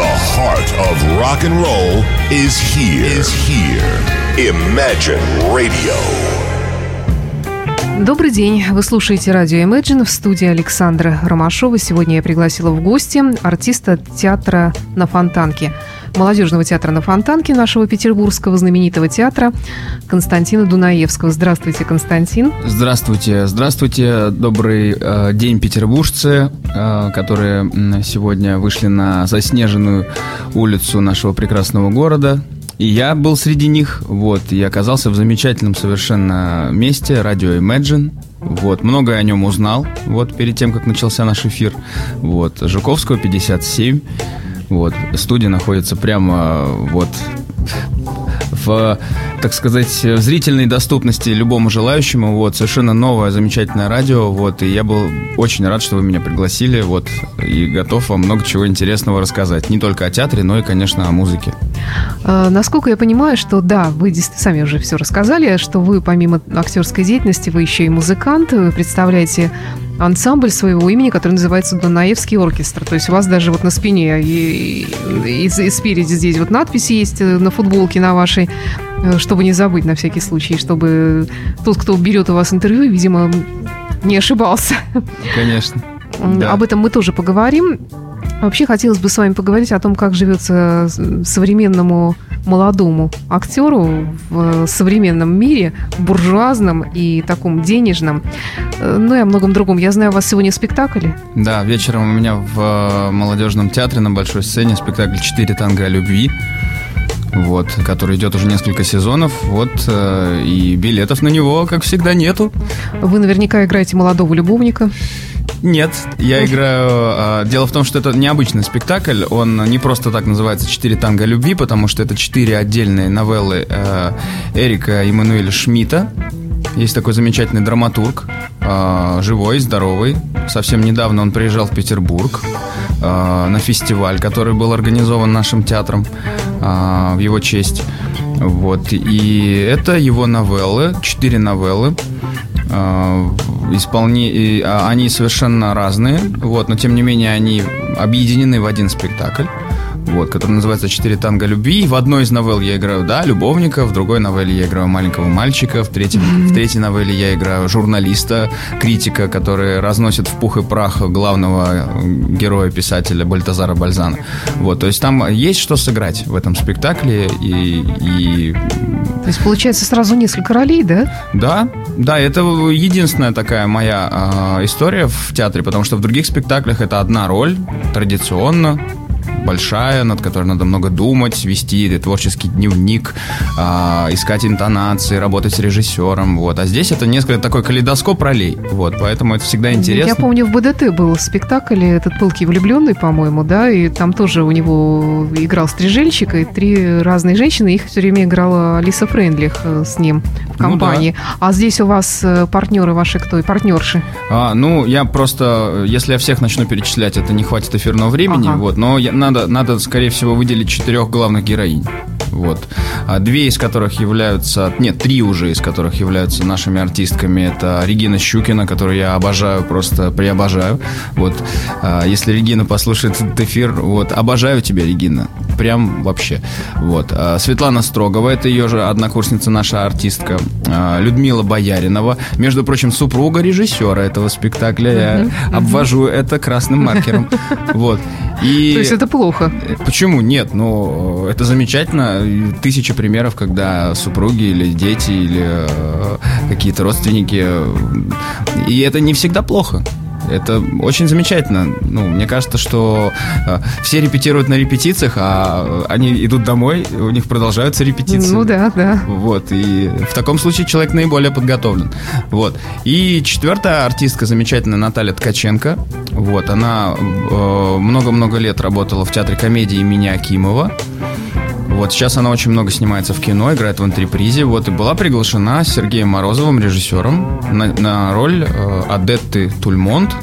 The heart of rock and roll is here. Is here. Imagine Radio. Добрый день. Вы слушаете радио Imagine в студии Александра Ромашова. Сегодня я пригласила в гости артиста театра на Фонтанке – молодежного театра на Фонтанке, нашего петербургского знаменитого театра Константина Дунаевского. Здравствуйте, Константин. Здравствуйте. Здравствуйте. Добрый э, день, петербуржцы, э, которые сегодня вышли на заснеженную улицу нашего прекрасного города. И я был среди них, вот, и оказался в замечательном совершенно месте, радио Imagine, вот, многое о нем узнал, вот, перед тем, как начался наш эфир, вот, Жуковского, 57, вот. Студия находится прямо вот в, так сказать, в зрительной доступности любому желающему. Вот, совершенно новое, замечательное радио. Вот, и я был очень рад, что вы меня пригласили. Вот, и готов вам много чего интересного рассказать. Не только о театре, но и, конечно, о музыке. А, насколько я понимаю, что да, вы сами уже все рассказали, что вы помимо актерской деятельности, вы еще и музыкант, вы представляете ансамбль своего имени, который называется Дунаевский оркестр. То есть у вас даже вот на спине и, и, и спереди здесь вот надпись есть э, на футболке на вашей, э, чтобы не забыть на всякий случай, чтобы тот, кто берет у вас интервью, видимо, не ошибался. Конечно. Да. Об этом мы тоже поговорим. Вообще хотелось бы с вами поговорить о том, как живется современному молодому актеру в современном мире, буржуазном и таком денежном. Ну и о многом другом. Я знаю, у вас сегодня спектакль. Да, вечером у меня в э, молодежном театре на большой сцене спектакль «Четыре танго о любви» вот, который идет уже несколько сезонов, вот, э, и билетов на него, как всегда, нету. Вы наверняка играете молодого любовника. Нет, я играю... А, дело в том, что это необычный спектакль. Он не просто так называется «Четыре танго любви», потому что это четыре отдельные новеллы э, Эрика Эммануэля Шмидта. Есть такой замечательный драматург, э, живой, здоровый. Совсем недавно он приезжал в Петербург э, на фестиваль, который был организован нашим театром в его честь. Вот. И это его новеллы, четыре новеллы. Исполни... А, они совершенно разные, вот, но тем не менее они объединены в один спектакль вот, который называется «Четыре танго любви». В одной из новелл я играю, да, любовника, в другой новелле я играю маленького мальчика, в, третьем, mm-hmm. в третьей новелле я играю журналиста, критика, который разносит в пух и прах главного героя-писателя Бальтазара Бальзана. Вот, то есть там есть что сыграть в этом спектакле. И, и... То есть получается сразу несколько ролей, да? Да, да, это единственная такая моя э, история в театре, потому что в других спектаклях это одна роль, традиционно, большая, над которой надо много думать, вести творческий дневник, э, искать интонации, работать с режиссером, вот. А здесь это несколько такой калейдоскоп ролей, вот, поэтому это всегда интересно. Я помню, в БДТ был спектакль, этот «Пылкий влюбленный», по-моему, да, и там тоже у него играл стрижельщик, и три разные женщины, их все время играла Алиса Френдлих э, с ним в компании. Ну, да. А здесь у вас э, партнеры ваши кто и партнерши? А, ну, я просто, если я всех начну перечислять, это не хватит эфирного времени, ага. вот, но я, надо, надо, скорее всего, выделить четырех главных героинь. Вот. А две из которых являются... Нет, три уже из которых являются нашими артистками. Это Регина Щукина, которую я обожаю, просто приобожаю. Вот. А если Регина послушает этот эфир, вот, обожаю тебя, Регина. Прям вообще. Вот. А Светлана Строгова, это ее же однокурсница, наша артистка. А Людмила Бояринова, между прочим, супруга режиссера этого спектакля. Я обвожу это красным маркером. Вот. И... То есть это плохо? Почему? Нет, ну, это замечательно. Тысячи примеров, когда супруги или дети, или э, какие-то родственники. И это не всегда плохо. Это очень замечательно. Ну, мне кажется, что э, все репетируют на репетициях, а они идут домой, у них продолжаются репетиции. Ну да, да. Вот, и в таком случае человек наиболее подготовлен. Вот. И четвертая артистка замечательная Наталья Ткаченко. Вот, она э, много-много э, лет работала в театре комедии имени Акимова. Вот сейчас она очень много снимается в кино, играет в антрепризе. Вот и была приглашена Сергеем Морозовым, режиссером, на, на роль э, Адетты Тульмонт.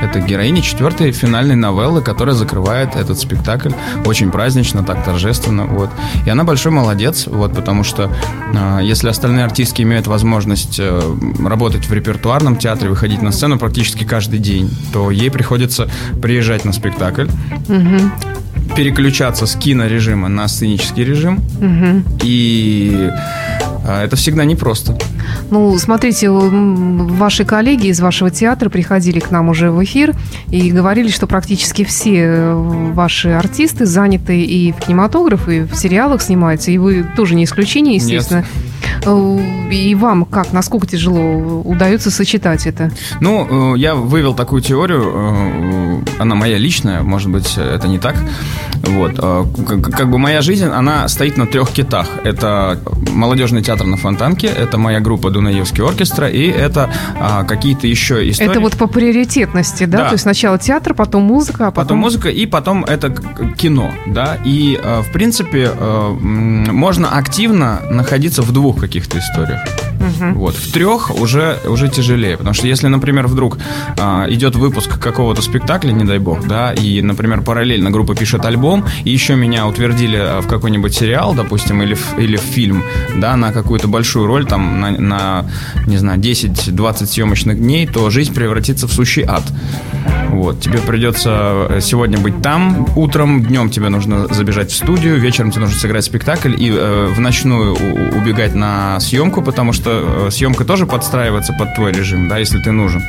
Это героиня четвертой финальной новеллы, которая закрывает этот спектакль очень празднично, так торжественно. Вот. И она большой молодец, вот, потому что э, если остальные артистки имеют возможность э, работать в репертуарном театре, выходить на сцену практически каждый день, то ей приходится приезжать на спектакль. Угу переключаться с кинорежима на сценический режим. Мгм. И а, это всегда непросто. Ну, смотрите, ваши коллеги из вашего театра приходили к нам уже в эфир и говорили, что практически все э, ваши артисты заняты и в кинематографе, и в сериалах снимаются, и вы тоже не исключение, Нет. естественно. Э, И вам как, насколько тяжело удается сочетать это? Ну, э, я вывел такую теорию, э, она моя личная, может быть, это не так. Вот. э, Как бы моя жизнь, она стоит на трех китах. Это молодежный театр на Фонтанке, это моя группа Дунаевский оркестра, и это а, какие-то еще истории. Это вот по приоритетности, да? Да. То есть сначала театр, потом музыка, а Потом потом... музыка, и потом это кино, да, и, э, в принципе, э, можно активно находиться в двух каких-то историях. Мгм. Вот. В трех уже, уже тяжелее. Потому что если, например, вдруг а, идет выпуск какого-то спектакля, не дай бог, да, и, например, параллельно группа пишет альбом, и еще меня утвердили а, в какой-нибудь сериал, допустим, или в, или в фильм, да, на какую-то большую роль, там, на, на, не знаю, 10-20 съемочных дней, то жизнь превратится в сущий ад. Вот, тебе придется э, сегодня быть там утром, днем тебе нужно забежать в студию, вечером тебе нужно сыграть спектакль и э, в ночную убегать на съемку, потому что э, съемка тоже подстраивается под твой режим, да, если ты нужен.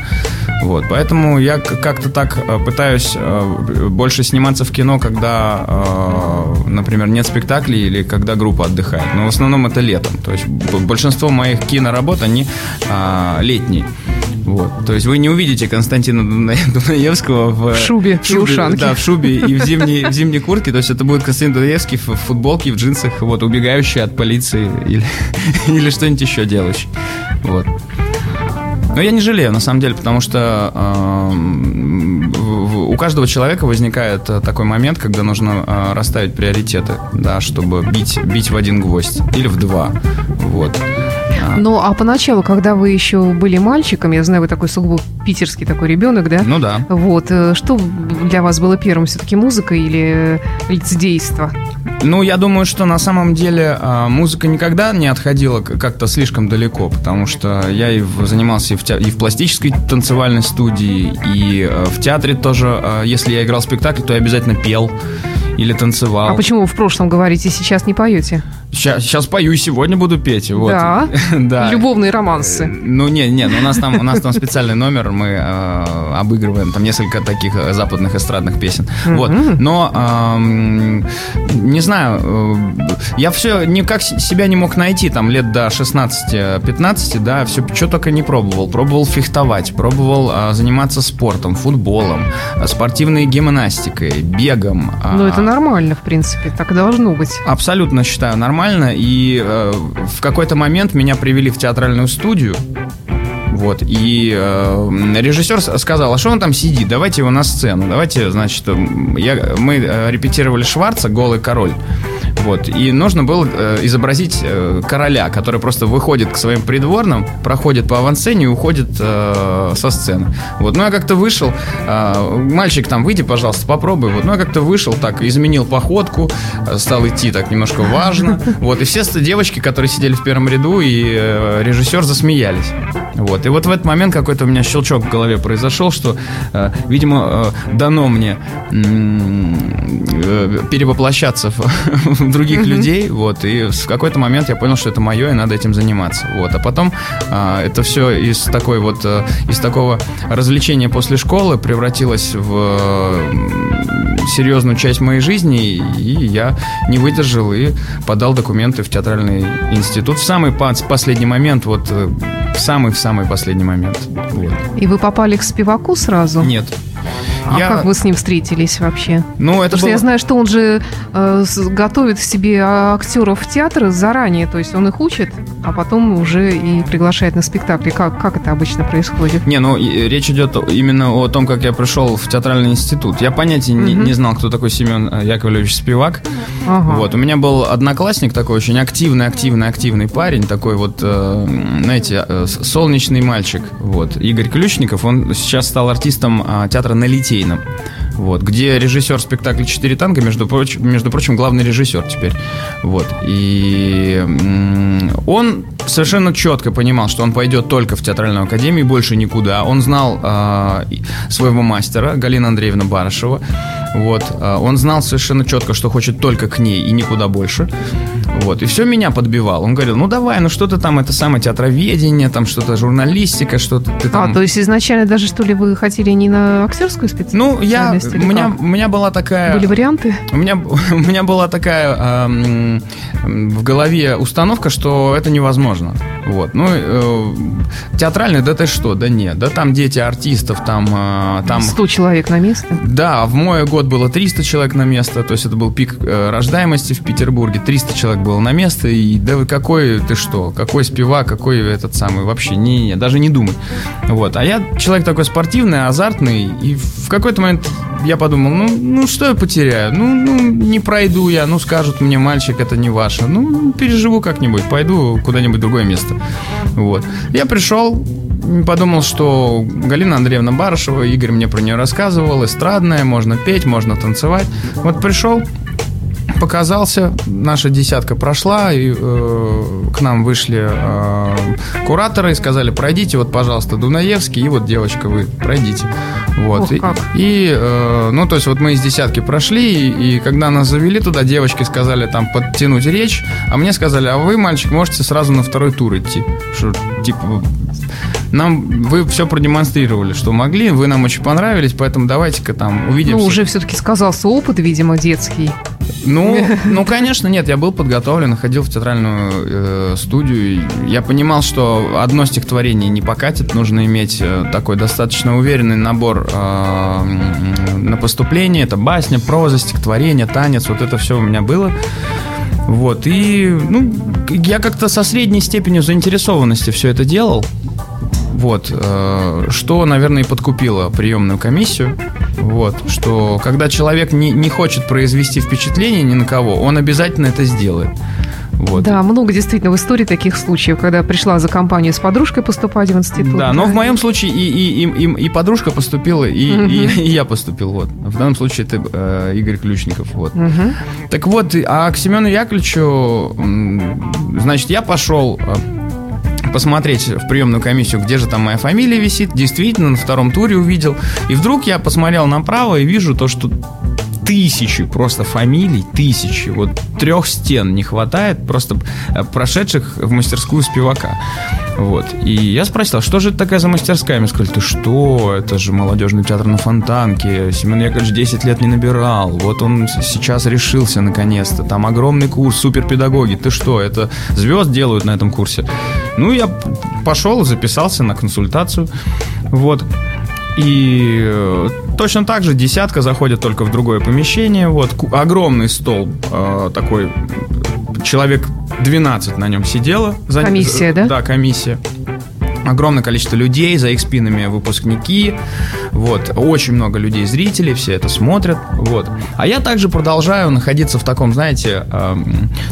Вот, поэтому я как-то так э, пытаюсь э, больше сниматься в кино, когда, э, например, нет спектаклей или когда группа отдыхает. Но в основном это летом. То есть большинство моих киноработ, они а, летние. Вот. То есть вы не увидите Константина Дуна- Дунаевского в, В шубе и ушанке. Да, в шубе и в зимней, в зимней куртке. То есть это будет Константин Дунаевский в футболке, в джинсах, вот, убегающий от полиции или, или что-нибудь еще делающий. Вот. Но я не жалею, на самом деле, потому что в- в- у каждого человека возникает э, такой момент, когда нужно э, расставить приоритеты, да, чтобы бить, бить в один гвоздь или в два. Вот. Ну, а поначалу, когда вы еще были мальчиком, я знаю, вы такой сугубо питерский такой ребенок, да? Ну да. Вот, э, что для вас было первым, все-таки музыка или лицедейство? Ну, я думаю, что на самом деле а, музыка никогда не отходила как-то слишком далеко, потому что я и в- занимался и в, и в пластической танцевальной студии, и э, в театре тоже. а, Если я играл спектакль, то я обязательно пел или танцевал. А почему вы в прошлом говорите, сейчас не поете? Сейчас, сейчас пою, и сегодня буду петь. Вот. Да. да. Любовные романсы. Ну, не, не, ну, у нас там, у нас там специальный номер, мы э, обыгрываем там несколько таких э, западных эстрадных песен. Вот. Но, эм, не знаю, э, я все никак себя не мог найти, там, лет до 16-15, да, все, что только не пробовал. Пробовал фехтовать, пробовал э, заниматься спортом, футболом, э, спортивной гимнастикой, бегом. Ну, а, это нормально, в принципе, так должно быть. Абсолютно считаю нормально. И э, в какой-то момент меня привели в театральную студию. Вот, и э, режиссер сказал, а что он там сидит, давайте его на сцену, давайте, значит, я, мы э, репетировали Шварца «Голый король», вот, и нужно было э, изобразить э, короля, который просто выходит к своим придворным, проходит по авансцене и уходит э, со сцены. Вот, ну я как-то вышел, э, мальчик там, выйди, пожалуйста, попробуй, вот, ну я как-то вышел так, изменил походку, э, стал идти так немножко важно, вот, и все девочки, которые сидели в первом ряду, и э, режиссер засмеялись. Вот. И вот в этот момент какой-то у меня щелчок в голове произошел, что, э, видимо, э, дано мне э, перевоплощаться в, других людей. Вот. И в какой-то момент я понял, что это мое, и надо этим заниматься. Вот. А потом э, это все из такой вот э, из такого развлечения после школы превратилось в э, серьезную часть моей жизни, и я не выдержал и подал документы в театральный институт в самый последний момент, вот э, в самый в самый последний момент. Вот. И вы попали к спиваку сразу? Нет. А Я- как вы с ним встретились вообще? Ну, это Потому что было- я знаю, что он же э, готовит себе актеров в театр заранее, то есть он их учит, а потом уже и приглашает на спектакли. Как, как это обычно происходит? Не, ну и речь идет именно о том, как я пришел в театральный институт. Я понятия не, Мгм. не знал, кто такой Семен э, Яковлевич Спивак. Ага. Вот, у меня был одноклассник такой очень активный, активный, активный парень, такой вот, э, знаете, э, солнечный мальчик. Вот, Игорь Ключников, он сейчас стал артистом а, театра на Литейном. Вот, где режиссер спектакля «Четыре танка», между прочим, между прочим, главный режиссер теперь. Вот, и он совершенно четко понимал, что он пойдет только в театральную академию, больше никуда. Он знал э, своего мастера, Галина Андреевна Барышева. Вот. Э, он знал совершенно четко, что хочет только к ней и никуда больше. Вот. И все меня подбивал. Он говорил, ну давай, ну что-то там, это самое театроведение, там что-то журналистика, что-то ты там... А, то есть изначально даже, что ли, вы хотели не на актерскую специальность? Ну, я, у меня, у меня была такая... Были варианты? У меня, у меня была такая э, в голове установка, что это невозможно. Вот. Ну, э, театральный, да ты что? Да нет. Да там дети артистов, там... Э, там... 100 человек на место? Да, в мой год было 300 человек на место, то есть это был пик э, рождаемости в Петербурге. 300 человек было на место, и да вы какой ты что? Какой спивак, какой этот самый? Вообще, не, не, даже не думай. Вот. А я человек такой спортивный, азартный, и в какой-то момент я подумал, ну, ну что я потеряю? Ну, ну, не пройду я, ну скажут мне, мальчик, это не ваше. Ну, переживу как-нибудь, пойду куда-нибудь другое место. Вот. Я пришел, подумал, что Галина Андреевна Барышева, Игорь мне про нее рассказывал, эстрадная, можно петь, можно танцевать. Вот пришел, показался, наша десятка прошла, и э, к нам вышли э, кураторы и сказали, пройдите, вот, пожалуйста, Дунаевский, и вот, девочка, вы пройдите. Вот. Как. И, и э, ну, то есть, вот мы из десятки прошли, и, и когда нас завели туда, девочки сказали там подтянуть речь, а мне сказали, а вы, мальчик, можете сразу на второй тур идти. Что, типа, нам вы все продемонстрировали, что могли, вы нам очень понравились, поэтому давайте-ка там увидимся. Ну, уже все-таки сказался опыт, видимо, детский. Ну, ну, конечно, нет, я был подготовлен, ходил в театральную э, студию. Я понимал, что одно стихотворение не покатит, нужно иметь э, такой достаточно уверенный набор э, на поступление. Это басня, проза, стихотворение, танец, вот это все у меня было. Вот, и ну, я как-то со средней степенью заинтересованности все это делал. Вот, э, что, наверное, и подкупило приемную комиссию. Вот, что когда человек не, не хочет произвести впечатление ни на кого, он обязательно это сделает. Вот. Да, много действительно в истории таких случаев, когда пришла за компанию с подружкой поступать в институт. Да, но в моем случае и, и, и, и, и подружка поступила, и, угу. и, и я поступил. Вот. В данном случае это э, Игорь Ключников. Вот. Угу. Так вот, а к Семену Яковлевичу, значит, я пошел э, посмотреть в приемную комиссию, где же там моя фамилия висит. Действительно, на втором туре увидел. И вдруг я посмотрел направо и вижу то, что тысячи просто фамилий, тысячи. Вот трех стен не хватает, просто э, прошедших в мастерскую спивака. Вот. И я спросил, а что же это такая за мастерская? Мне сказали, ты что, это же молодежный театр на Фонтанке. Семен Яковлевич 10 лет не набирал. Вот он сейчас решился наконец-то. Там огромный курс, суперпедагоги. Ты что, это звезд делают на этом курсе? Ну, я пошел, записался на консультацию. Вот. И э, точно так же десятка заходит только в другое помещение. Вот огромный стол э, такой, человек 12 на нем сидело. Комиссия, да? Да, комиссия. Огромное количество людей, за их спинами выпускники, вот, очень много людей, зрителей, все это смотрят, вот. А я также продолжаю находиться в таком, знаете, э,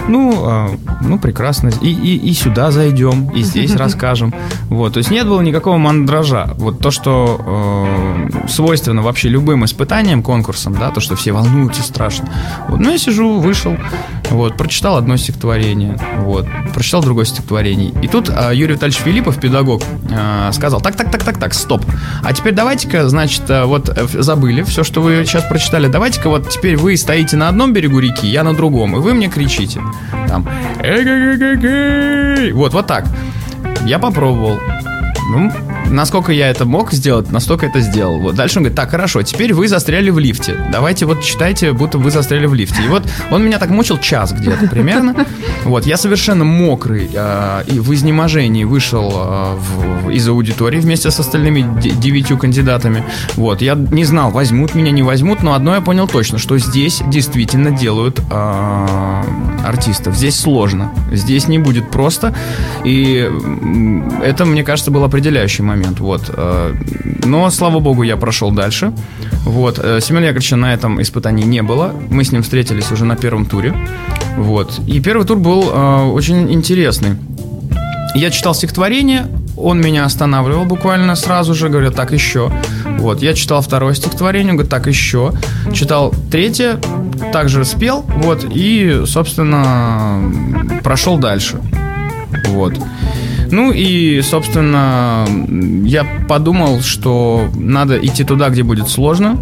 ну, э, ну, прекрасно, и, и, и сюда зайдем, и здесь расскажем, вот, то есть нет было никакого мандража, вот то, что э, свойственно вообще любым испытаниям, конкурсам, да, то, что все волнуются страшно, вот, ну, я сижу, вышел, вот, прочитал одно стихотворение, вот, прочитал другое стихотворение, и тут э, Юрий Витальевич Филиппов, педагог, э, сказал, так, так, так, так, так, стоп. А теперь давайте-ка, значит, э, вот э, забыли все, что вы сейчас прочитали. Давайте-ка вот теперь вы стоите на одном берегу реки, я на другом, и вы мне кричите. Там, вот, вот так. Я попробовал. Ну, насколько я это мог сделать, настолько это сделал. Вот дальше он говорит, так, хорошо, теперь вы застряли в лифте. Давайте вот читайте, будто вы застряли в лифте. И вот он меня так мучил час где-то примерно. Вот, я совершенно мокрый э, и в изнеможении вышел э, в, из аудитории вместе с остальными девятью кандидатами. Вот, я не знал, возьмут меня, не возьмут, но одно я понял точно, что здесь действительно делают э, артистов. Здесь сложно, здесь не будет просто. И это, мне кажется, был определяющий момент момент. Вот. Э, но, слава богу, я прошел дальше. Вот. Э, Семена Яковлевича на этом испытании не было. Мы с ним встретились уже на первом туре. Вот. И первый тур был э, очень интересный. Я читал стихотворение, он меня останавливал буквально сразу же, говорит, так еще. Вот, я читал второе стихотворение, говорит, так еще. Читал третье, также спел, вот, и, собственно, прошел дальше. Вот. Ну и, собственно, я подумал, что надо идти туда, где будет сложно,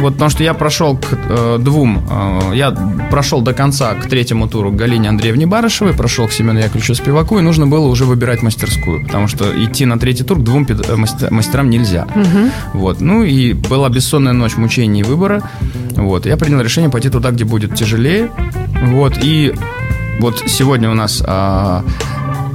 вот потому что я прошел к э, двум, э, я прошел до конца к третьему туру к Галине Андреевне Барышевой, прошел к Семену Яковлевичу Спиваку, и нужно было уже выбирать мастерскую, потому что идти на третий тур к двум э, мастерам нельзя. Угу. Вот, ну и была бессонная ночь мучений и выбора, вот, я принял решение пойти туда, где будет тяжелее, вот, и вот сегодня у нас а,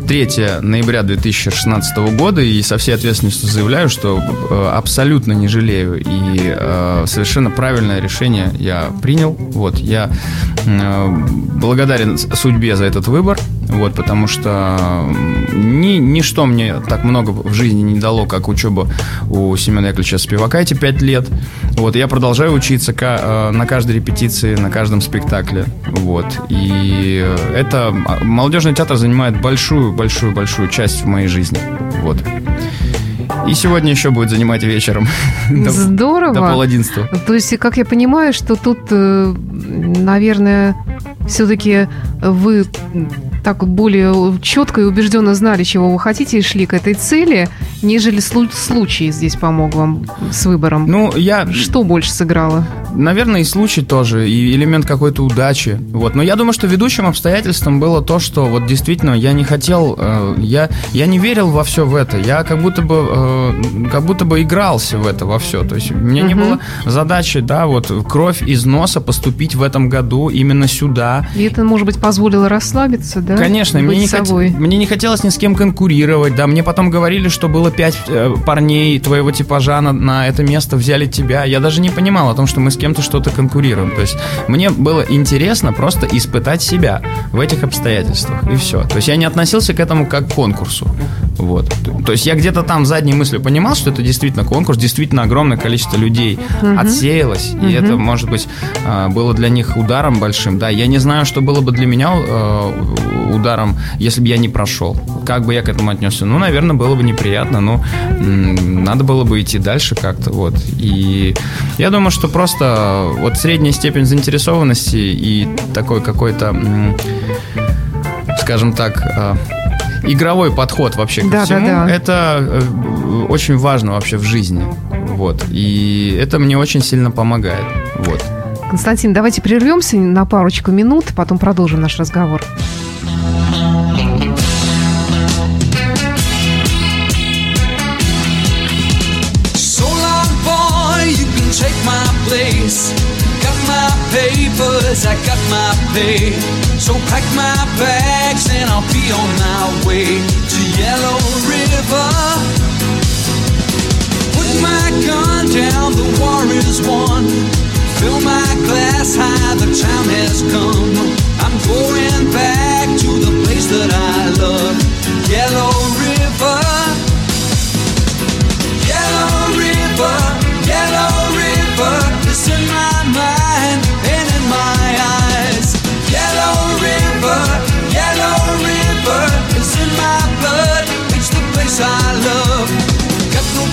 3 ноября 2016 года и со всей ответственностью заявляю, что э, абсолютно не жалею и э, совершенно правильное решение я принял. Вот, я э, благодарен судьбе за этот выбор, вот, потому что ни, ничто мне так много в жизни не дало, как учеба у Семена Яковлевича Спивака эти пять лет. Вот, я продолжаю учиться на каждой репетиции, на каждом спектакле. Вот, и это молодежный театр занимает большую большую-большую часть в моей жизни. Вот. И сегодня еще будет занимать вечером. Здорово. До пол одиннадцатого. То есть, как я понимаю, что тут, э, наверное, все-таки вы так вот более четко и убежденно знали, чего вы хотите, и шли к этой цели, нежели случай здесь помог вам с выбором? Ну, я... Что больше сыграло? Наверное, и случай тоже, и элемент какой-то удачи. Вот. Но я думаю, что ведущим обстоятельством было то, что вот действительно я не хотел, э, я, я не верил во все в это. Я как будто бы, э, как будто бы игрался в это во все. То есть у меня uh-huh. не было задачи, да, вот кровь из носа поступить в этом году именно сюда. И это, может быть, позволило расслабиться, да? Конечно, мне не, хот... мне не хотелось ни с кем конкурировать, да, мне потом говорили, что было пять э, парней твоего типажа на, на это место, взяли тебя. Я даже не понимал о том, что мы с кем-то что-то конкурируем. То есть мне было интересно просто испытать себя в этих обстоятельствах, и все. То есть я не относился к этому как к конкурсу. Вот. То есть я где-то там задней мыслью понимал, что это действительно конкурс, действительно огромное количество людей угу. отсеялось, угу. и это, может быть, а, было для них ударом большим. Да, я не знаю, что было бы для меня э, ударом, если бы я не прошел. Как бы я к этому отнесся? Ну, наверное, было бы неприятно, но надо было бы идти дальше как-то. Вот. И я думаю, что просто вот средняя степень заинтересованности и такой какой-то, скажем так, а, игровой подход вообще ко да, всему, да, да. это э, очень важно вообще в жизни. Вот. И это мне очень сильно помогает. Вот. Константин, давайте прервемся на парочку минут, потом продолжим наш разговор. Papers, I got my pay. So pack my bags and I'll be on my way to Yellow River. Put my gun down, the war is won. Fill my glass high, the time has come. I'm going back to the place that I love, Yellow River.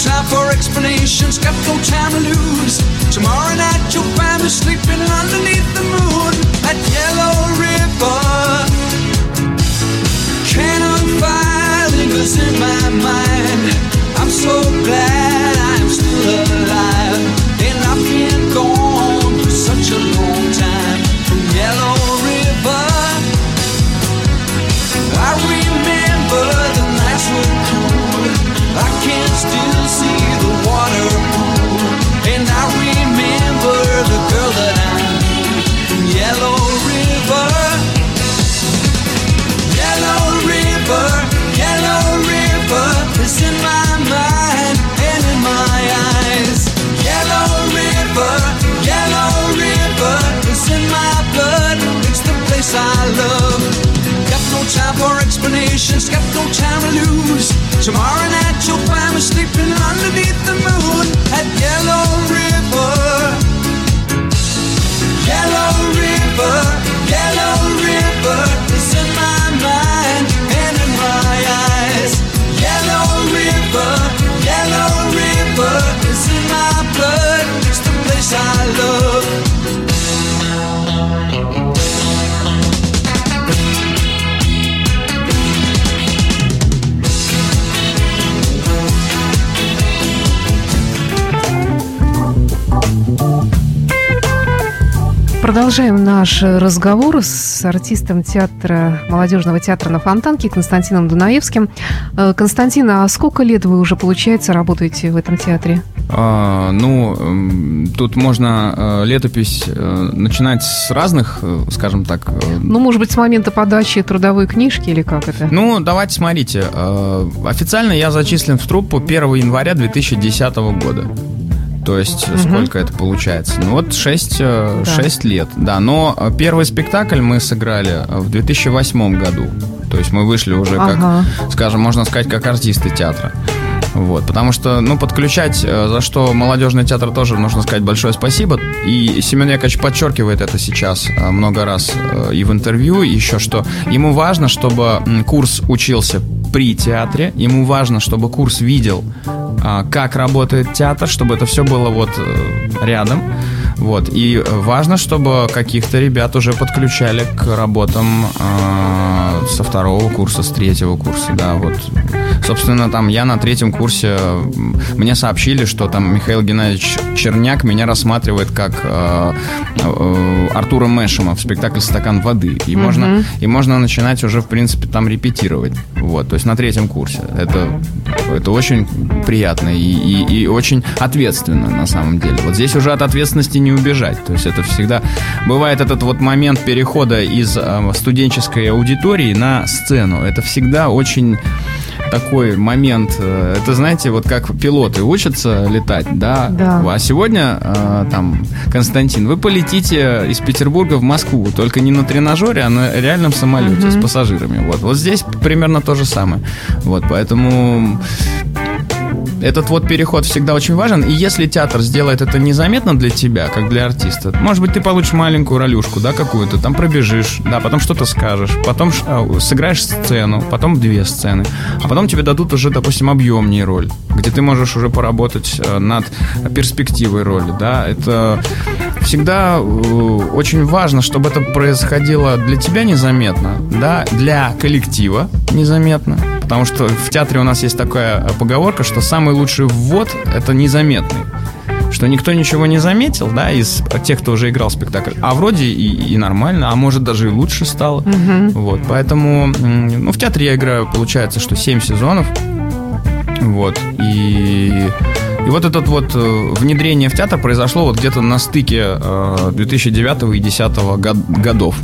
Time for explanations, got no time to lose. Tomorrow night you'll find me sleeping underneath the moon at Yellow River. Cannon fire lingers in my mind. I'm so glad in my mind in my eyes. Yellow River, Yellow River in my blood. It's the place I love. Got no time for explanations, got no time to lose. Tomorrow night you'll find me sleeping underneath the moon at Yellow продолжаем наш разговор с артистом театра, молодежного театра на Фонтанке Константином Дунаевским. Э, Константин, а сколько лет вы уже, получается, работаете в этом театре? А, ну, тут можно э, летопись э, начинать с разных, скажем так. Ну, может быть, с момента подачи трудовой книжки или как это? Ну, давайте смотрите. Официально я зачислен в труппу 1 января 2010 года. То есть угу. сколько это получается? Ну вот 6, э, да. 6 лет, да. Но э, первый спектакль мы сыграли э, в 2008 году. То есть мы вышли уже как, ага. скажем, можно сказать, как артисты театра. Вот, потому что, ну, подключать, за что молодежный театр тоже нужно сказать большое спасибо. И Семен Яковлевич подчеркивает это сейчас много раз и в интервью, еще что ему важно, чтобы курс учился при театре, ему важно, чтобы курс видел а, как работает театр, чтобы это все было вот э, рядом. Вот. И важно, чтобы каких-то ребят уже подключали к работам э, со второго курса, с третьего курса, да, вот. Собственно, там я на третьем курсе, мне сообщили, что там Михаил Геннадьевич Черняк меня рассматривает как э, э, Артура Мэшема в спектакле «Стакан воды». И, mm-hmm. можно, и можно начинать уже, в принципе, там репетировать. Вот, то есть на третьем курсе. Это, это очень приятно и, и, и очень ответственно, на самом деле. Вот здесь уже от ответственности не убежать. То есть это всегда... Бывает этот вот момент перехода из э, студенческой аудитории на сцену. Это всегда очень такой момент. Э, это, знаете, вот как пилоты учатся летать, да? Да. А сегодня, э, там, Константин, вы полетите из Петербурга в Москву, только не на тренажере, а на реальном самолете угу. с пассажирами. Вот. вот здесь примерно то же самое. Вот, поэтому этот вот переход всегда очень важен. И если театр сделает это незаметно для тебя, как для артиста, может быть, ты получишь маленькую ролюшку, да, какую-то, там пробежишь, да, потом что-то скажешь, потом э, сыграешь сцену, потом две сцены, а потом тебе дадут уже, допустим, объемнее роль, где ты можешь уже поработать э, над перспективой роли, да. Это всегда э, очень важно, чтобы это происходило для тебя незаметно, да, для коллектива незаметно, потому что в театре у нас есть такая поговорка, что самый лучший ввод — это незаметный что никто ничего не заметил, да, из тех, кто уже играл спектакль, а вроде и, и нормально, а может даже и лучше стало. Угу. Вот, поэтому, ну, в театре я играю, получается, что 7 сезонов, вот, и и вот это вот э, внедрение в театр произошло вот где-то на стыке 2009 э, и 2010 годов.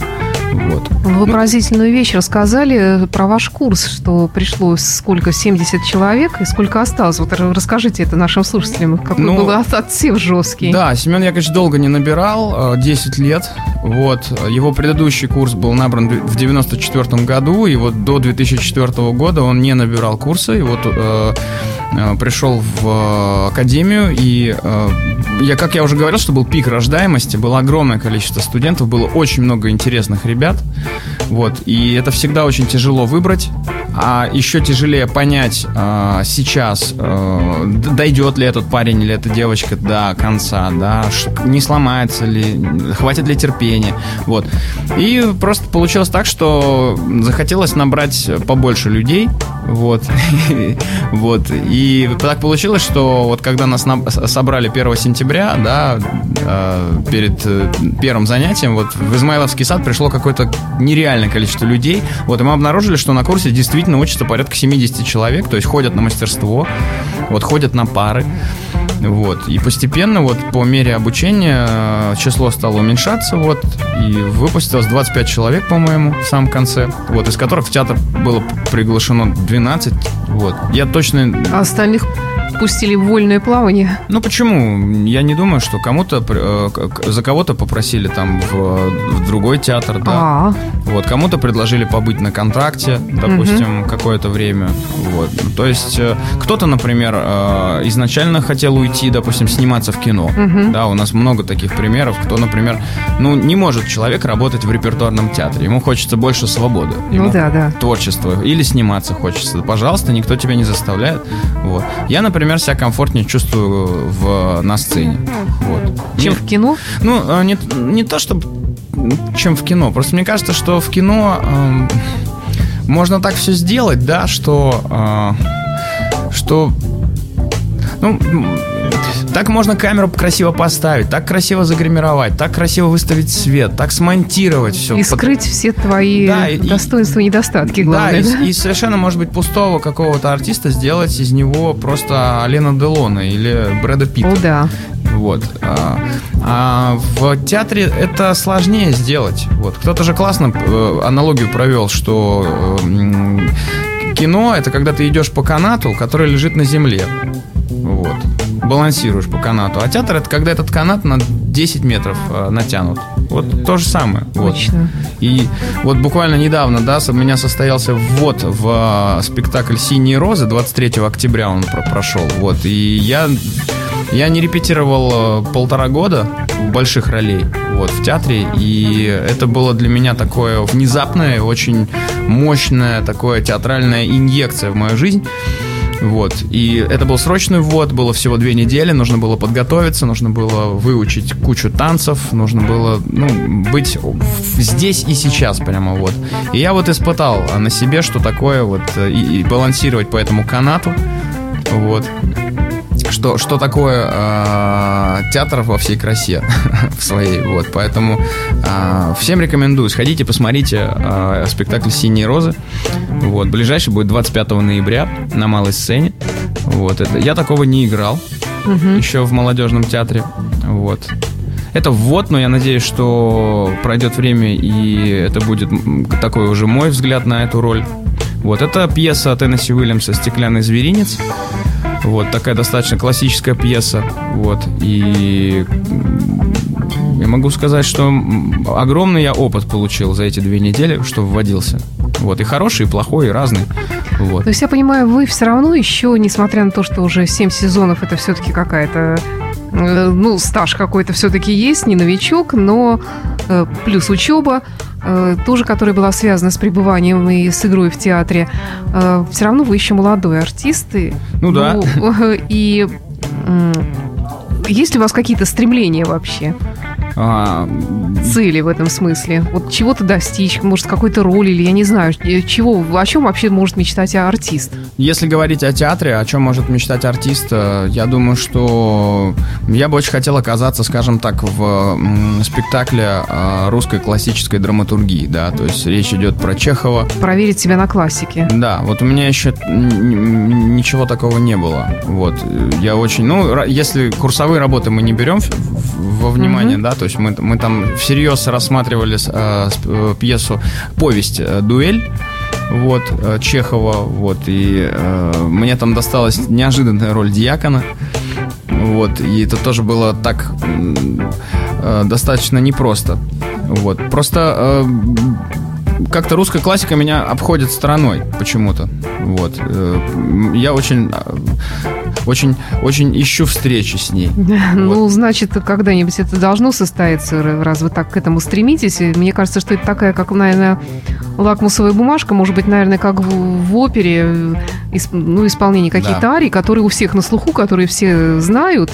Вот. Вы поразительную вещь рассказали про ваш курс, что пришло сколько, 70 человек, и сколько осталось. Вот расскажите это нашим слушателям, какой ну, был отсев жесткий. Да, Семен Яковлевич долго не набирал, 10 э, лет. Вот. Его предыдущий курс был набран в 94 году, и вот до 2004 года он не набирал курсы. И вот э, э, пришел в э, академию, и э, я, как я уже говорил, что был пик рождаемости, было огромное количество студентов, было очень много интересных ребят. Вот. И это всегда очень тяжело выбрать. А еще тяжелее понять э, сейчас, э, дойдет ли этот парень или эта девочка до конца, да, не сломается ли, хватит ли терпения. Вот. И просто получилось так, что захотелось набрать побольше людей. Вот. вот. И так получилось, что вот когда нас собрали 1 сентября, да, э, перед э, первым занятием, вот в Измайловский сад пришло какое-то нереальное количество людей. Вот, и мы обнаружили, что на курсе действительно учатся порядка 70 человек, то есть ходят на мастерство, вот ходят на пары. Вот. И постепенно, вот по мере обучения, э, число стало уменьшаться, вот, и выпустилось 25 человек, по-моему, в самом конце, вот, из которых в театр было приглашено 12, вот. Я точно... А остальных пустили в вольное плавание? Ну почему? Я не думаю, что кому-то э, за кого-то попросили там в, в другой театр, да. А-а-а. Вот кому-то предложили побыть на контракте, допустим, угу. какое-то время. Вот. То есть э, кто-то, например, э, изначально хотел уйти, допустим, сниматься в кино. Угу. Да, у нас много таких примеров, кто, например, ну не может человек работать в репертуарном театре, ему хочется больше свободы, ну ему ну да, да. творчество или сниматься хочется. Пожалуйста, никто тебя не заставляет. Вот. Я, например себя комфортнее чувствую в, на сцене. Вот. Чем не, в кино? Ну, а, не, не то, чтобы чем в кино. Просто мне кажется, что в кино э, можно так все сделать, да, что, э, что, ну, так можно камеру красиво поставить, так красиво загримировать, так красиво выставить свет, так смонтировать все. И скрыть все твои да, достоинства и недостатки, главное. Да, и, и совершенно, может быть, пустого какого-то артиста сделать из него просто Алена Делона или Брэда Питта. О, да. Вот. А, а в театре это сложнее сделать. Вот. Кто-то же классно э, аналогию провел, что э, кино это когда ты идешь по канату, который лежит на земле. Балансируешь по канату. А театр это когда этот канат на 10 метров э, натянут. Вот то же самое. Точно. Вот. И вот буквально недавно, да, у меня состоялся ввод в э, спектакль «Синие розы», 23 октября он про прошел. Вот. И я я не репетировал э, полтора года больших ролей вот, в театре, и это было для меня такое внезапное, очень мощное такое театральная инъекция в мою жизнь. Вот. И это был срочный ввод, было всего две недели, нужно было подготовиться, нужно было выучить кучу танцев, нужно было ну, быть здесь и сейчас прямо вот. И я вот испытал на себе, что такое вот э, и, и балансировать по этому канату. Вот что, что такое э, театр во всей красе в своей. Вот, поэтому э, всем рекомендую. Сходите, посмотрите э, спектакль «Синие розы». Вот, ближайший будет 25 ноября на малой сцене. Вот, это, я такого не играл угу. еще в молодежном театре. Вот. Это ввод, но я надеюсь, что пройдет время, и это будет такой уже мой взгляд на эту роль. Вот, это пьеса Теннесси Уильямса «Стеклянный зверинец». Вот, такая достаточно классическая пьеса. Вот, и я могу сказать, что огромный я опыт получил за эти две недели, что вводился. Вот, и хороший, и плохой, и разный. Вот. То есть я понимаю, вы все равно еще, несмотря на то, что уже 7 сезонов, это все-таки какая-то ну, стаж какой-то все-таки есть, не новичок, но э, плюс учеба, Э, тоже, которая была связана с пребыванием и с игрой в театре, э, все равно вы еще молодой артист. И, ну да. Ну, и есть ли у вас какие-то стремления вообще? А... цели в этом смысле? Вот чего-то достичь, может, какой-то роли, или я не знаю, э, чего, о чем вообще может мечтать артист? Если говорить о театре, о чем может мечтать артист, э, я думаю, что я бы очень хотел оказаться, скажем так, в спектакле э, русской классической драматургии, да, то есть речь идет про Чехова. Проверить себя на классике. Да, вот у меня еще ничего такого не было. Вот, я очень, ну, если курсовые работы мы не берем во внимание, mm-hmm. да, то есть мы, мы там всерьез рассматривали э, э, пьесу, повесть э, «Дуэль», вот, э, Чехова, вот, и э, мне там досталась неожиданная роль диакона, вот, и это тоже было так э, достаточно непросто, вот, просто э, как-то русская классика меня обходит стороной почему-то. Вот. Э, я очень, очень, очень ищу встречи с ней. Ну, значит, когда-нибудь это должно состояться, раз вы так к этому стремитесь. Мне кажется, что это такая, как, наверное, лакмусовая бумажка, может быть, наверное, как в, в опере, ну, исполнение каких-то да. арий, которые у всех на слуху, которые все знают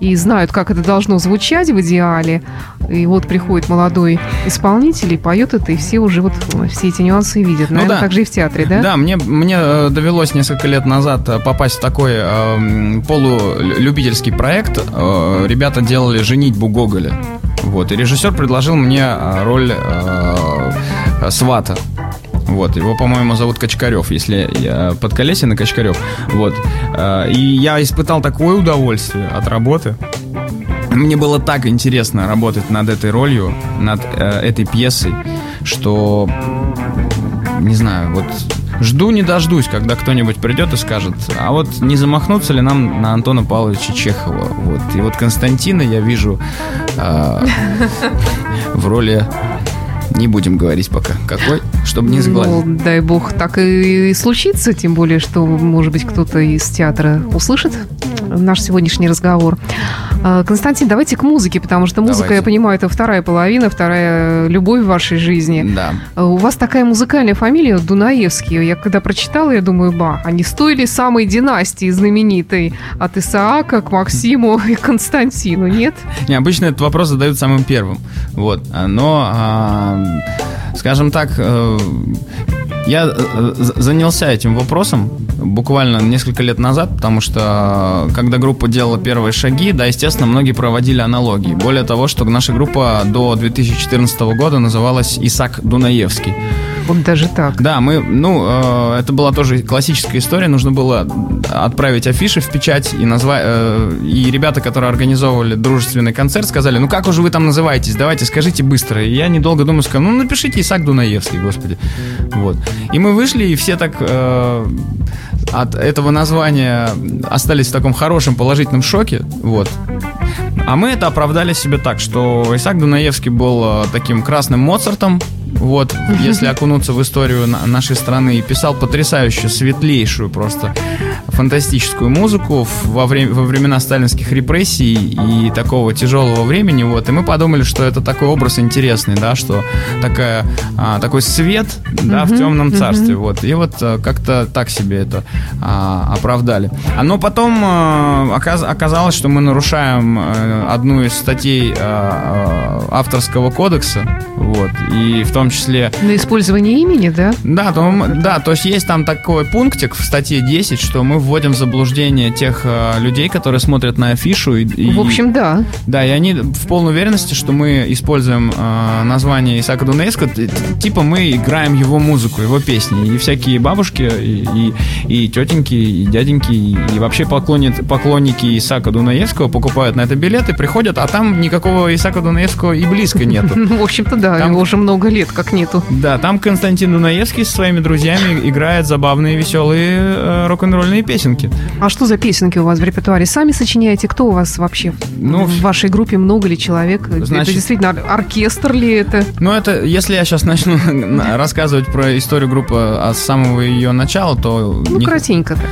и знают, как это должно звучать в идеале. И вот приходит молодой исполнитель и поет это, и все уже вот все эти нюансы видят. Наверное, ну, да. так же и в театре, да? Да, мне, мне э, довелось несколько лет назад э, попасть в такой э, полулюбительский проект. Э, ребята делали «Женитьбу Гоголя». Вот, и режиссер предложил мне э, роль э, свата. Вот, его, по-моему, зовут Качкарев, если я под колесина Качкарев. Вот. И я испытал такое удовольствие от работы. Мне было так интересно работать над этой ролью, над э, этой пьесой, что не знаю, вот жду не дождусь, когда кто-нибудь придет и скажет, а вот не замахнуться ли нам на Антона Павловича Чехова? Вот. И вот Константина я вижу э, в роли не будем говорить пока, какой, чтобы не сглазить. Ну, дай бог, так и, случится, тем более, что, может быть, кто-то из театра услышит наш сегодняшний разговор. А, Константин, давайте к музыке, потому что музыка, давайте. я понимаю, это вторая половина, вторая любовь в вашей жизни. Да. А, у вас такая музыкальная фамилия Дунаевский. Я когда прочитала, я думаю, ба, они стоили самой династии знаменитой от Исаака к Максиму и Константину, нет? Не, обычно этот вопрос задают самым первым. Вот. Но, а, скажем так, э, Я э, занялся этим вопросом буквально несколько лет назад, потому что когда группа делала первые шаги, да, естественно, многие проводили аналогии. Более того, что наша группа до 2014 года называлась Исаак Дунаевский. Вот даже так. Да, мы, ну, э, это была тоже классическая история. Нужно было отправить афиши в печать и назвать. Э, и ребята, которые организовывали дружественный концерт, сказали: Ну как уже вы там называетесь? Давайте скажите быстро. И я недолго думаю, сказал: Ну напишите Исаак Дунаевский, господи. Вот. И мы вышли, и все так э, от этого названия остались в таком хорошем положительном шоке. Вот. А мы это оправдали себе так, что Исаак Дунаевский был э, таким красным Моцартом, вот, если окунуться в историю нашей страны, и писал потрясающую, светлейшую просто фантастическую музыку во, время, во времена сталинских репрессий и такого тяжелого времени, вот, и мы подумали, что это такой образ интересный, да, что такая, а, такой свет, да, в темном царстве, вот, и вот а, как-то так себе это а, оправдали. Но потом а, оказ, оказалось, что мы нарушаем а, одну из статей а, авторского кодекса, вот, и в том числе... На использование имени, да? Да, то, да, то есть есть там такой пунктик в статье 10, что мы вводим в заблуждение тех э, людей, которые смотрят на афишу. И, и, в общем, да. Да, и они в полной уверенности, что мы используем э, название Исаака Дунейска, типа мы играем его музыку, его песни. И всякие бабушки, и, и, и тетеньки, и дяденьки, и, и вообще поклонники, поклонники Исаака Дунаевского покупают на это билеты, приходят, а там никакого Исаака Дунаевского и близко нету. В общем-то, да, его уже много лет как нету. Да, там Константин Дунаевский со своими друзьями играет забавные, веселые э, рок-н-ролльные песенки. А что за песенки у вас в репертуаре? Сами сочиняете? Кто у вас вообще ну, в вашей группе? Много ли человек? Значит, это действительно оркестр ли это? Ну, это, если я сейчас начну рассказывать про историю группы а с самого ее начала, то... Ну, не... кратенько-то.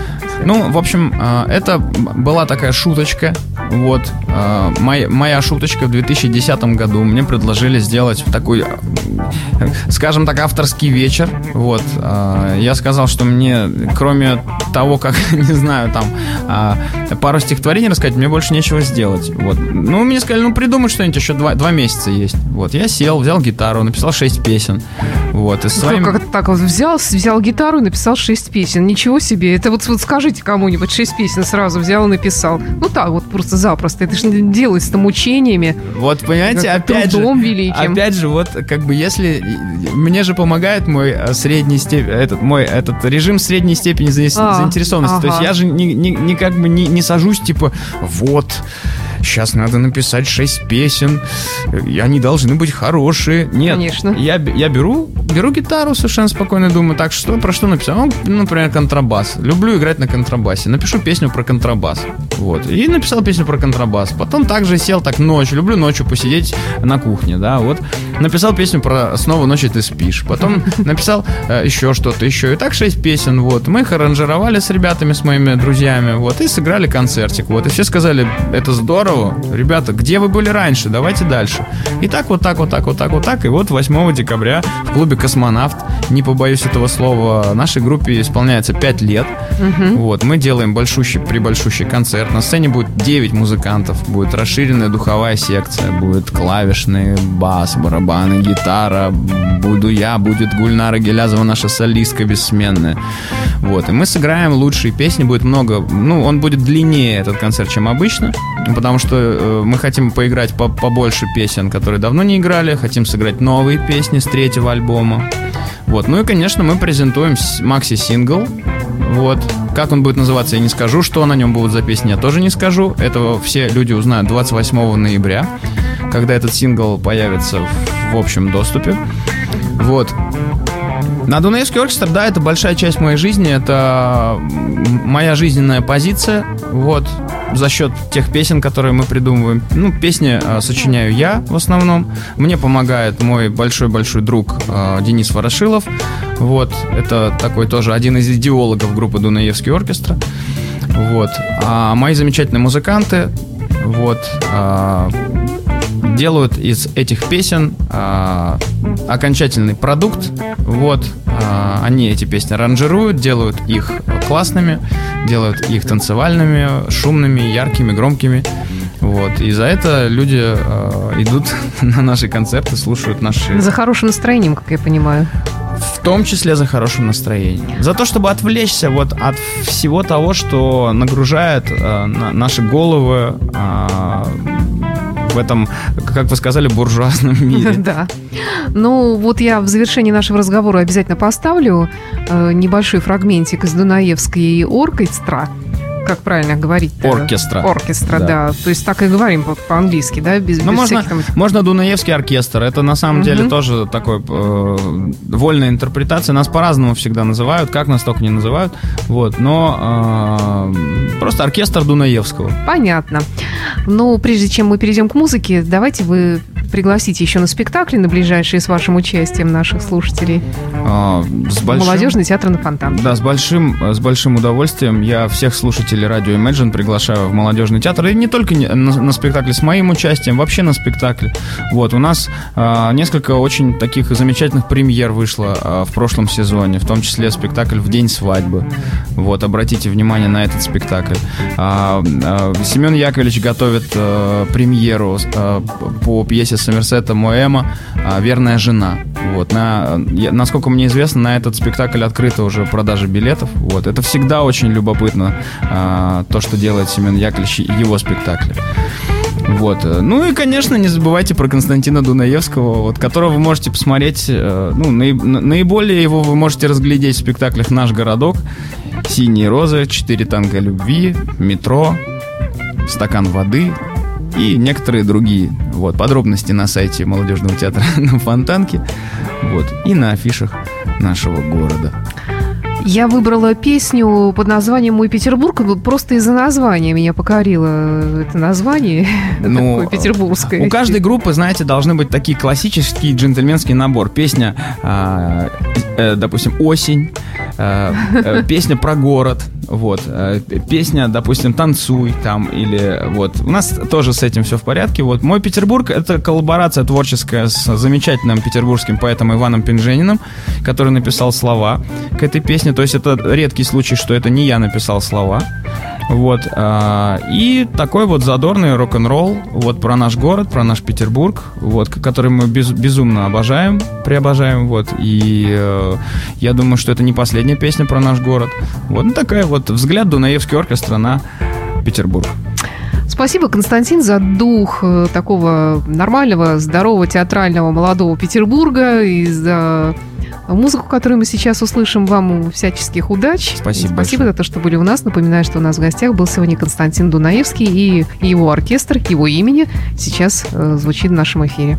Ну, в общем, э, это была такая шуточка. Вот. Э, моя, моя шуточка в 2010 году. Мне предложили сделать такой, э, скажем так, авторский вечер. Вот. Я сказал, что мне, кроме того, как, не знаю, там, пару стихотворений рассказать, мне больше нечего сделать. Вот. Ну, мне сказали, ну, придумай что-нибудь, еще два, два месяца есть. Вот. Я сел, взял гитару, написал шесть песен. Вот. И своим... Как так вот взял, взял гитару и написал шесть песен. Ничего себе. Это вот, вот скажи скажите кому-нибудь, шесть песен сразу взял и написал. Ну так вот, просто запросто. Это же не делается мучениями. Вот, понимаете, опять же, великим. опять же, вот как бы если... Мне же помогает мой э, средний степень, этот, мой этот режим средней степени а, заинтересованности. Ага. То есть я же не, не, не как бы не, не сажусь, типа, вот, сейчас надо написать шесть песен, и они должны быть хорошие. Нет, Конечно. Я, я беру, беру гитару совершенно спокойно, думаю, так, что, про что написать? Ну, например, контрабас. Люблю играть на контрабасе. Напишу песню про контрабас. Вот. И написал песню про контрабас. Потом также сел так ночью. Люблю ночью посидеть на кухне, да, вот. Написал песню про «Снова ночью ты спишь». Потом написал э, еще что-то, еще. И так шесть песен, вот. Мы их аранжировали с ребятами, с моими друзьями, вот. И сыграли концертик, вот. И все сказали, это здорово, здорово. Ребята, где вы были раньше? Давайте дальше. И так, вот так, вот так, вот так, вот так. И вот 8 декабря в клубе «Космонавт», не побоюсь этого слова, нашей группе исполняется 5 лет. Угу. Вот, мы делаем большущий, прибольшущий концерт. На сцене будет 9 музыкантов. Будет расширенная духовая секция. Будет клавишный, бас, барабаны, гитара. Буду я, будет Гульнара Гелязова, наша солистка бессменная. Вот, и мы сыграем лучшие песни. Будет много, ну, он будет длиннее, этот концерт, чем обычно. Потому что э, мы хотим поиграть по побольше песен, которые давно не играли, хотим сыграть новые песни с третьего альбома. Вот. Ну и, конечно, мы презентуем макси-сингл. Вот. Как он будет называться, я не скажу. Что на нем будут за песни, я тоже не скажу. Этого все люди узнают 28 ноября, когда этот сингл появится в, в общем доступе. Вот. На Дунаевский оркестр, да, это большая часть моей жизни, это моя жизненная позиция, вот, за счет тех песен, которые мы придумываем. Ну, песни э, сочиняю я в основном, мне помогает мой большой-большой друг э, Денис Ворошилов, вот, это такой тоже один из идеологов группы Дунаевский оркестр, вот, а мои замечательные музыканты, вот, э, делают из этих песен э, окончательный продукт. Вот, э, они эти песни ранжируют, делают их классными, делают их танцевальными, шумными, яркими, громкими. Вот. И за это люди э, идут на наши концерты, слушают наши... За хорошим настроением, как я понимаю. В том числе за хорошим настроением. За то, чтобы отвлечься вот от всего того, что нагружает э, наши головы э, в этом, как вы сказали, буржуазном мире. Да. Ну, вот я в завершении нашего разговора обязательно поставлю э, небольшой фрагментик из Дунаевской оркестра как правильно говорить? Оркестра. Оркестра, да. да. То есть так и говорим по-английски, да, без, ну, без можно, всяких там... Можно Дунаевский оркестр. Это на самом угу. деле тоже такой э, вольная интерпретация. Нас по-разному всегда называют, как нас только не называют. Вот, но э, просто оркестр Дунаевского. Понятно. Ну, прежде чем мы перейдем к музыке, давайте вы пригласите еще на спектакли, на ближайшие с вашим участием наших слушателей. А, с большим... Молодежный театр на Фонтан. Да, с большим, с большим удовольствием. Я всех слушателей радио Imagine приглашаю в молодежный театр. И не только на, на спектакле с моим участием, вообще на спектакле. Вот, у нас а, несколько очень таких замечательных премьер вышло а, в прошлом сезоне, в том числе спектакль «В день свадьбы». Вот, обратите внимание на этот спектакль. А, а, Семен Яковлевич готовит а, премьеру а, по пьесе Сомерсета Моэма а, «Верная жена». Вот, на, насколько мне известно, на этот спектакль открыта уже продажа билетов. Вот, это всегда очень любопытно, а, то, что делает Семен Яковлевич и его спектакли. Вот. Ну и, конечно, не забывайте про Константина Дунаевского, вот, которого вы можете посмотреть, э, ну, наиболее его вы можете разглядеть в спектаклях «Наш городок», «Синие розы», «Четыре танго любви», «Метро», «Стакан воды», и некоторые другие. Вот, подробности на сайте молодежного театра на Фонтанке. Вот, и на афишах нашего города. Я выбрала песню под названием «Мой Петербург». Просто из-за названия меня покорило это название. Ну, такое петербургское. У каждой группы, знаете, должны быть такие классические джентльменский набор. Песня, а, э, допустим, «Осень», э, э, песня про город, вот, э, песня, допустим, «Танцуй» там, или вот, у нас тоже с этим все в порядке, вот, «Мой Петербург» — это коллаборация творческая с замечательным петербургским поэтом Иваном Пинжениным, который написал слова к этой песне, то есть это редкий случай, что это не я написал слова, вот. И такой вот задорный рок-н-ролл вот про наш город, про наш Петербург, вот, который мы без, безумно обожаем, преобожаем, вот. И э, я думаю, что это не последняя песня про наш город. Вот ну, такая вот взгляд Дунаевский оркестра на Петербург. Спасибо, Константин, за дух э, такого нормального, здорового, театрального молодого Петербурга и за музыку, которую мы сейчас услышим. Вам всяческих удач. Спасибо. Спасибо большое. за то, что были у нас. Напоминаю, что у нас в гостях был сегодня Константин Дунаевский и его оркестр, его имени сейчас э, звучит в нашем эфире.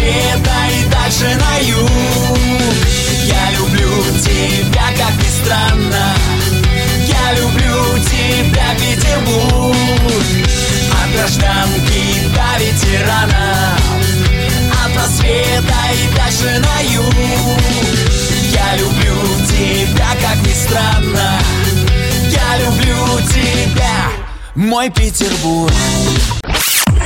От просвета и дальше на юг. Я люблю тебя, как ни странно. Я люблю тебя, Петербург От гражданки до ветерана. От просвета и дальше на юг. Я люблю тебя, как ни странно. Я люблю тебя, мой Петербург.